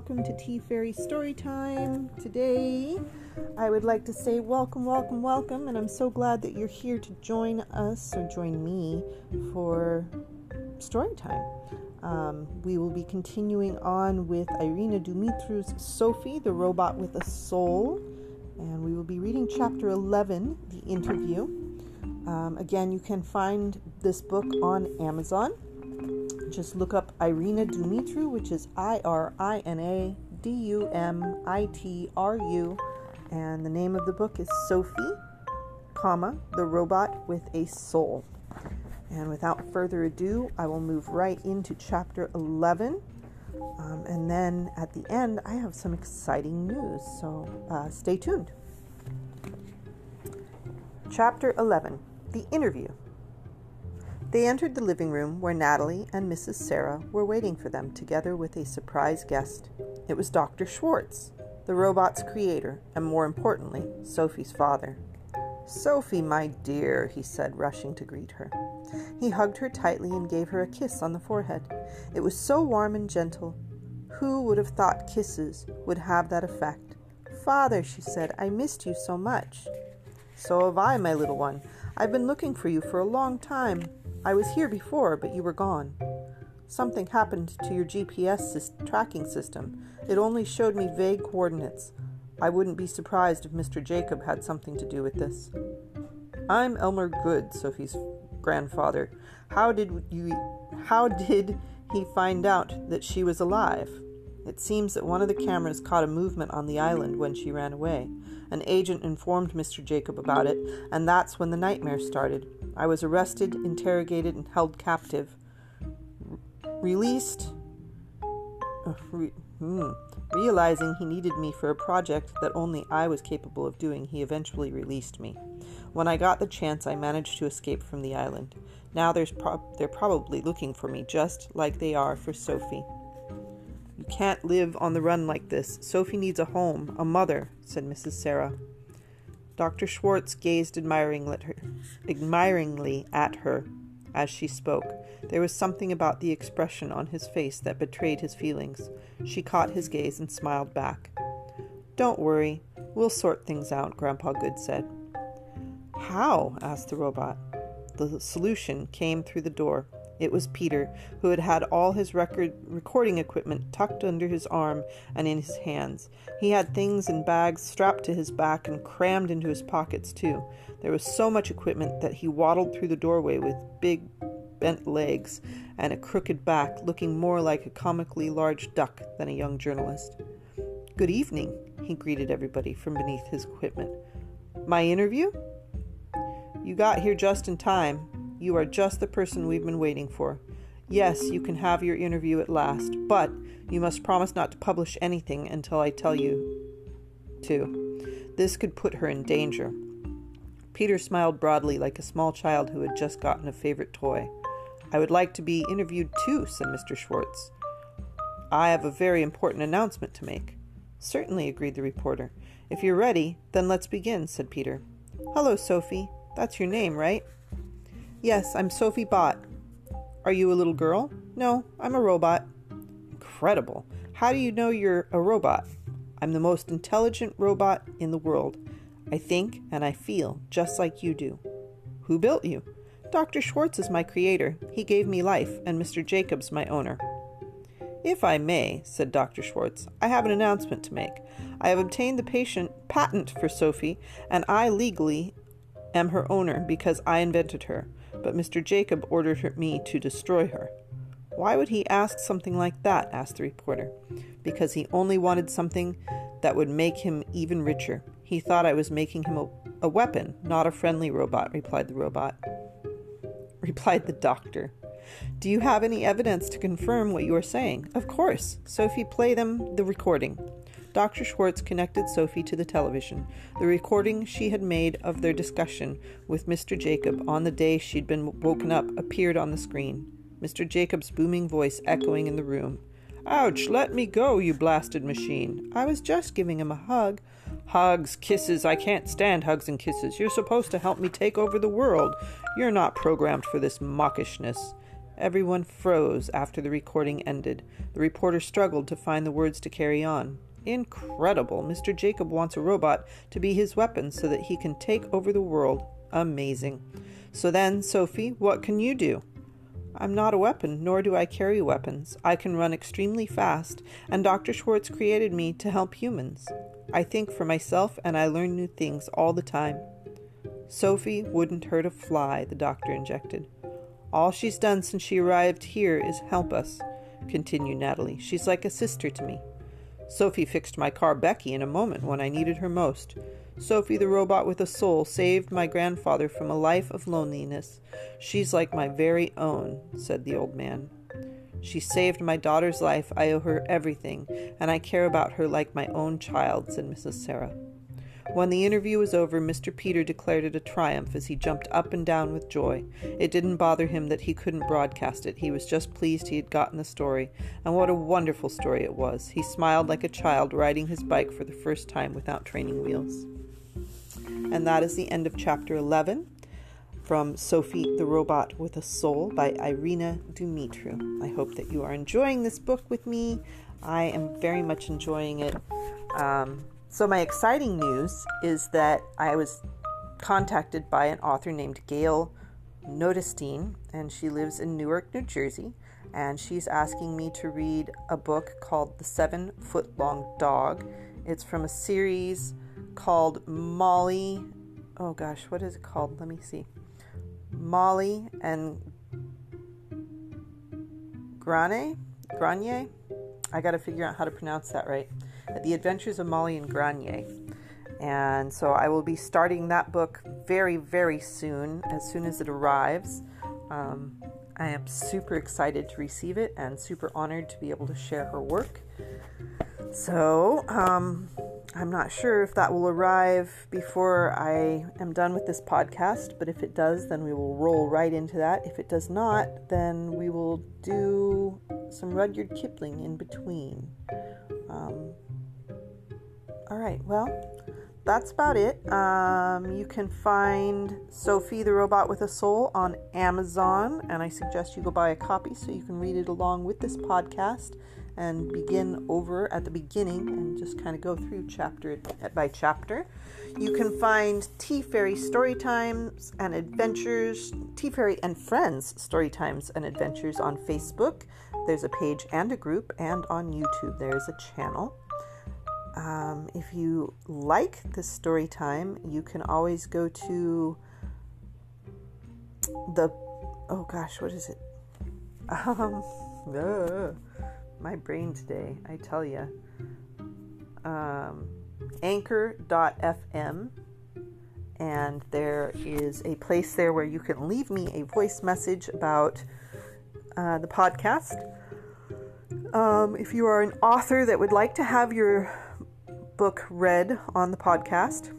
welcome to Tea Fairy Storytime. Today, I would like to say welcome, welcome, welcome, and I'm so glad that you're here to join us or join me for Storytime. Um, we will be continuing on with Irina Dumitru's Sophie, the robot with a soul, and we will be reading chapter 11, The Interview. Um, again, you can find this book on Amazon just look up Irina Dumitru, which is I R I N A D U M I T R U, and the name of the book is Sophie, comma, the robot with a soul. And without further ado, I will move right into chapter 11. Um, and then at the end, I have some exciting news, so uh, stay tuned. Chapter 11 The Interview. They entered the living room where Natalie and Mrs. Sarah were waiting for them together with a surprise guest. It was Dr. Schwartz, the robot's creator, and more importantly, Sophie's father. Sophie, my dear, he said, rushing to greet her. He hugged her tightly and gave her a kiss on the forehead. It was so warm and gentle. Who would have thought kisses would have that effect? Father, she said, I missed you so much. So have I, my little one. I've been looking for you for a long time. I was here before, but you were gone. Something happened to your GPS tracking system. It only showed me vague coordinates. I wouldn't be surprised if Mr. Jacob had something to do with this. I'm Elmer Good, Sophie's grandfather. How did you how did he find out that she was alive? It seems that one of the cameras caught a movement on the island when she ran away. An agent informed Mr. Jacob about it, and that's when the nightmare started. I was arrested, interrogated, and held captive. released. Re- hmm. Realizing he needed me for a project that only I was capable of doing, he eventually released me. When I got the chance, I managed to escape from the island. Now pro- they're probably looking for me, just like they are for Sophie. Can't live on the run like this. Sophie needs a home, a mother, said Mrs. Sarah. Dr. Schwartz gazed admiringly at, her, admiringly at her as she spoke. There was something about the expression on his face that betrayed his feelings. She caught his gaze and smiled back. Don't worry, we'll sort things out, Grandpa Good said. How? asked the robot. The solution came through the door. It was Peter, who had had all his record recording equipment tucked under his arm and in his hands. He had things in bags strapped to his back and crammed into his pockets, too. There was so much equipment that he waddled through the doorway with big bent legs and a crooked back, looking more like a comically large duck than a young journalist. Good evening, he greeted everybody from beneath his equipment. My interview? You got here just in time. You are just the person we've been waiting for. Yes, you can have your interview at last, but you must promise not to publish anything until I tell you to. This could put her in danger. Peter smiled broadly like a small child who had just gotten a favorite toy. I would like to be interviewed too, said Mr. Schwartz. I have a very important announcement to make. Certainly, agreed the reporter. If you're ready, then let's begin, said Peter. Hello, Sophie. That's your name, right? Yes, I'm Sophie Bott. Are you a little girl? No, I'm a robot. Incredible. How do you know you're a robot? I'm the most intelligent robot in the world. I think and I feel just like you do. Who built you? Dr. Schwartz is my creator. He gave me life, and Mr. Jacobs my owner. If I may, said Dr. Schwartz, I have an announcement to make. I have obtained the patient patent for Sophie, and I legally am her owner because I invented her but Mr. Jacob ordered me to destroy her. Why would he ask something like that? asked the reporter. Because he only wanted something that would make him even richer. He thought I was making him a, a weapon, not a friendly robot, replied the robot. Replied the doctor. Do you have any evidence to confirm what you are saying? Of course. Sophie, play them the recording. Dr. Schwartz connected Sophie to the television. The recording she had made of their discussion with Mr. Jacob on the day she'd been woken up appeared on the screen. Mr. Jacob's booming voice echoing in the room. Ouch, let me go, you blasted machine. I was just giving him a hug. Hugs, kisses, I can't stand hugs and kisses. You're supposed to help me take over the world. You're not programmed for this mawkishness. Everyone froze after the recording ended. The reporter struggled to find the words to carry on. Incredible! Mr. Jacob wants a robot to be his weapon so that he can take over the world. Amazing. So then, Sophie, what can you do? I'm not a weapon, nor do I carry weapons. I can run extremely fast, and Dr. Schwartz created me to help humans. I think for myself, and I learn new things all the time. Sophie wouldn't hurt a fly, the doctor injected. All she's done since she arrived here is help us, continued Natalie. She's like a sister to me. Sophie fixed my car Becky in a moment when I needed her most. Sophie the robot with a soul saved my grandfather from a life of loneliness. She's like my very own, said the old man. She saved my daughter's life. I owe her everything, and I care about her like my own child, said Mrs. Sarah. When the interview was over, Mr. Peter declared it a triumph as he jumped up and down with joy. It didn't bother him that he couldn't broadcast it. He was just pleased he had gotten the story, and what a wonderful story it was. He smiled like a child riding his bike for the first time without training wheels. And that is the end of chapter 11 from Sophie the Robot with a Soul by Irina Dumitru. I hope that you are enjoying this book with me. I am very much enjoying it. Um, so, my exciting news is that I was contacted by an author named Gail Notestein, and she lives in Newark, New Jersey. And she's asking me to read a book called The Seven Foot Long Dog. It's from a series called Molly. Oh gosh, what is it called? Let me see. Molly and Grane? Granier? I got to figure out how to pronounce that right. The Adventures of Molly and Granier. And so I will be starting that book very, very soon, as soon as it arrives. Um, I am super excited to receive it and super honored to be able to share her work. So, um, I'm not sure if that will arrive before I am done with this podcast, but if it does, then we will roll right into that. If it does not, then we will do some Rudyard Kipling in between. Um, all right, well, that's about it. Um, you can find Sophie the Robot with a Soul on Amazon, and I suggest you go buy a copy so you can read it along with this podcast and begin over at the beginning and just kind of go through chapter by chapter. You can find Tea Fairy story times and adventures, Tea Fairy and Friends story times and adventures on Facebook. There's a page and a group, and on YouTube there's a channel. Um, if you like this story time, you can always go to the oh gosh, what is it? Um, uh, my brain today, I tell you. Um, anchor.fm and there is a place there where you can leave me a voice message about uh, the podcast. Um, if you are an author that would like to have your book read on the podcast.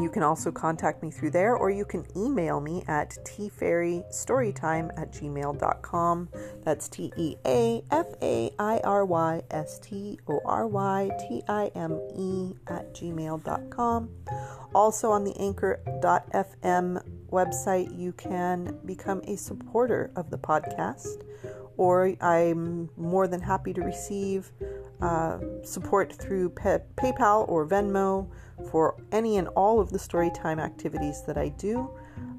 You can also contact me through there, or you can email me at teafairystorytime at gmail.com. That's T E A F A I R Y S T O R Y T I M E at gmail.com. Also, on the anchor.fm website, you can become a supporter of the podcast, or I'm more than happy to receive uh, support through PayPal or Venmo for any and all of the storytime activities that I do.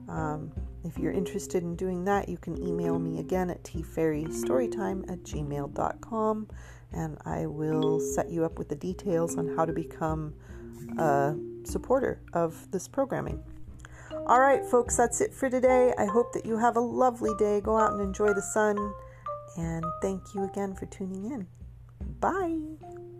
Um, if you're interested in doing that, you can email me again at teafairystorytime at gmail.com and I will set you up with the details on how to become a supporter of this programming. All right, folks, that's it for today. I hope that you have a lovely day. Go out and enjoy the sun. And thank you again for tuning in. Bye.